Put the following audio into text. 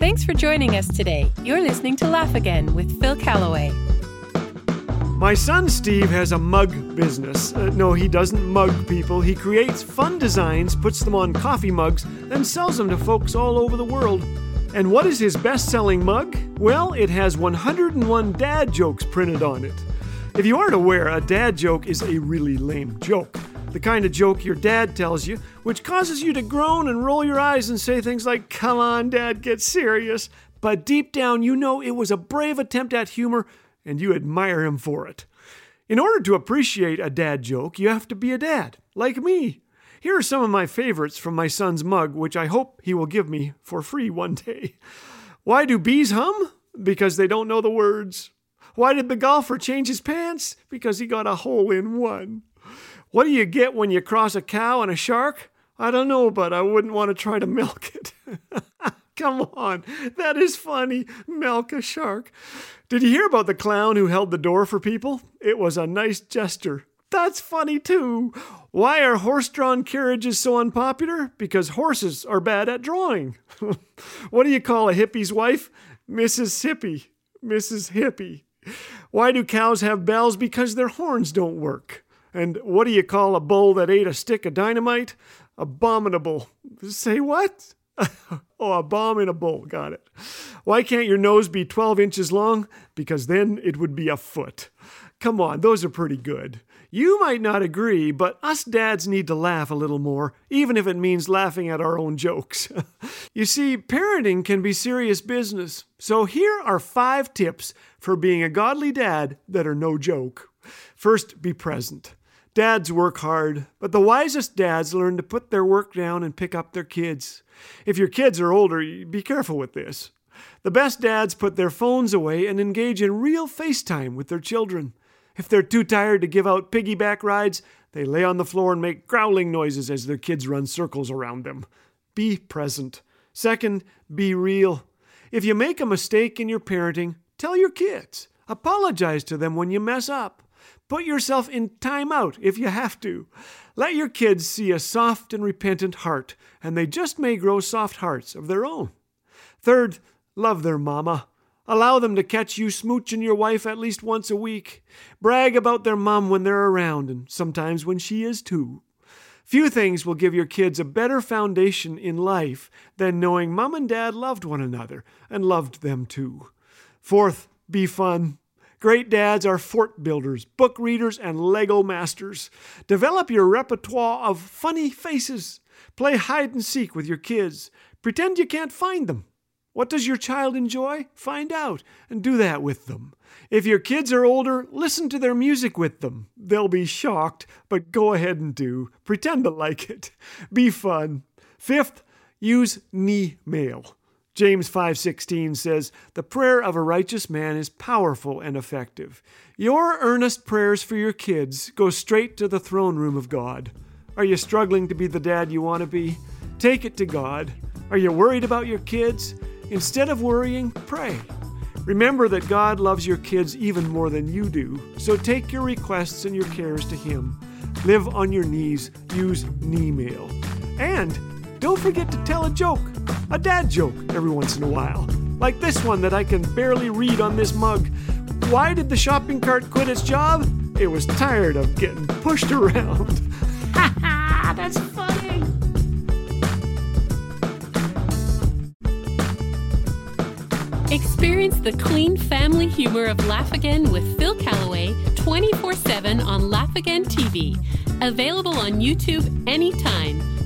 Thanks for joining us today. You're listening to Laugh Again with Phil Callaway. My son Steve has a mug business. Uh, no, he doesn't mug people. He creates fun designs, puts them on coffee mugs, and sells them to folks all over the world. And what is his best selling mug? Well, it has 101 dad jokes printed on it. If you aren't aware, a dad joke is a really lame joke. The kind of joke your dad tells you, which causes you to groan and roll your eyes and say things like, Come on, dad, get serious. But deep down, you know it was a brave attempt at humor and you admire him for it. In order to appreciate a dad joke, you have to be a dad, like me. Here are some of my favorites from my son's mug, which I hope he will give me for free one day. Why do bees hum? Because they don't know the words. Why did the golfer change his pants? Because he got a hole in one. What do you get when you cross a cow and a shark? I don't know, but I wouldn't want to try to milk it. Come on, that is funny. Milk a shark. Did you hear about the clown who held the door for people? It was a nice gesture. That's funny too. Why are horse drawn carriages so unpopular? Because horses are bad at drawing. what do you call a hippie's wife? Mrs. Hippie. Mrs. Hippie. Why do cows have bells? Because their horns don't work. And what do you call a bull that ate a stick of dynamite? Abominable. Say what? oh, abominable. Got it. Why can't your nose be 12 inches long? Because then it would be a foot. Come on, those are pretty good. You might not agree, but us dads need to laugh a little more, even if it means laughing at our own jokes. you see, parenting can be serious business. So here are five tips for being a godly dad that are no joke. First, be present. Dads work hard, but the wisest dads learn to put their work down and pick up their kids. If your kids are older, be careful with this. The best dads put their phones away and engage in real FaceTime with their children. If they're too tired to give out piggyback rides, they lay on the floor and make growling noises as their kids run circles around them. Be present. Second, be real. If you make a mistake in your parenting, tell your kids. Apologize to them when you mess up. Put yourself in timeout if you have to. Let your kids see a soft and repentant heart, and they just may grow soft hearts of their own. Third, love their mama. Allow them to catch you smooching your wife at least once a week. Brag about their mom when they're around, and sometimes when she is too. Few things will give your kids a better foundation in life than knowing mom and dad loved one another and loved them too. Fourth, be fun. Great dads are fort builders, book readers, and Lego masters. Develop your repertoire of funny faces. Play hide and seek with your kids. Pretend you can't find them. What does your child enjoy? Find out and do that with them. If your kids are older, listen to their music with them. They'll be shocked, but go ahead and do. Pretend to like it. Be fun. Fifth, use knee mail. James 5:16 says, "The prayer of a righteous man is powerful and effective." Your earnest prayers for your kids go straight to the throne room of God. Are you struggling to be the dad you want to be? Take it to God. Are you worried about your kids? Instead of worrying, pray. Remember that God loves your kids even more than you do, so take your requests and your cares to Him. Live on your knees, use knee mail. And don't forget to tell a joke, a dad joke, every once in a while. Like this one that I can barely read on this mug. Why did the shopping cart quit its job? It was tired of getting pushed around. Ha ha, that's funny. Experience the clean family humor of Laugh Again with Phil Callaway 24 7 on Laugh Again TV. Available on YouTube anytime.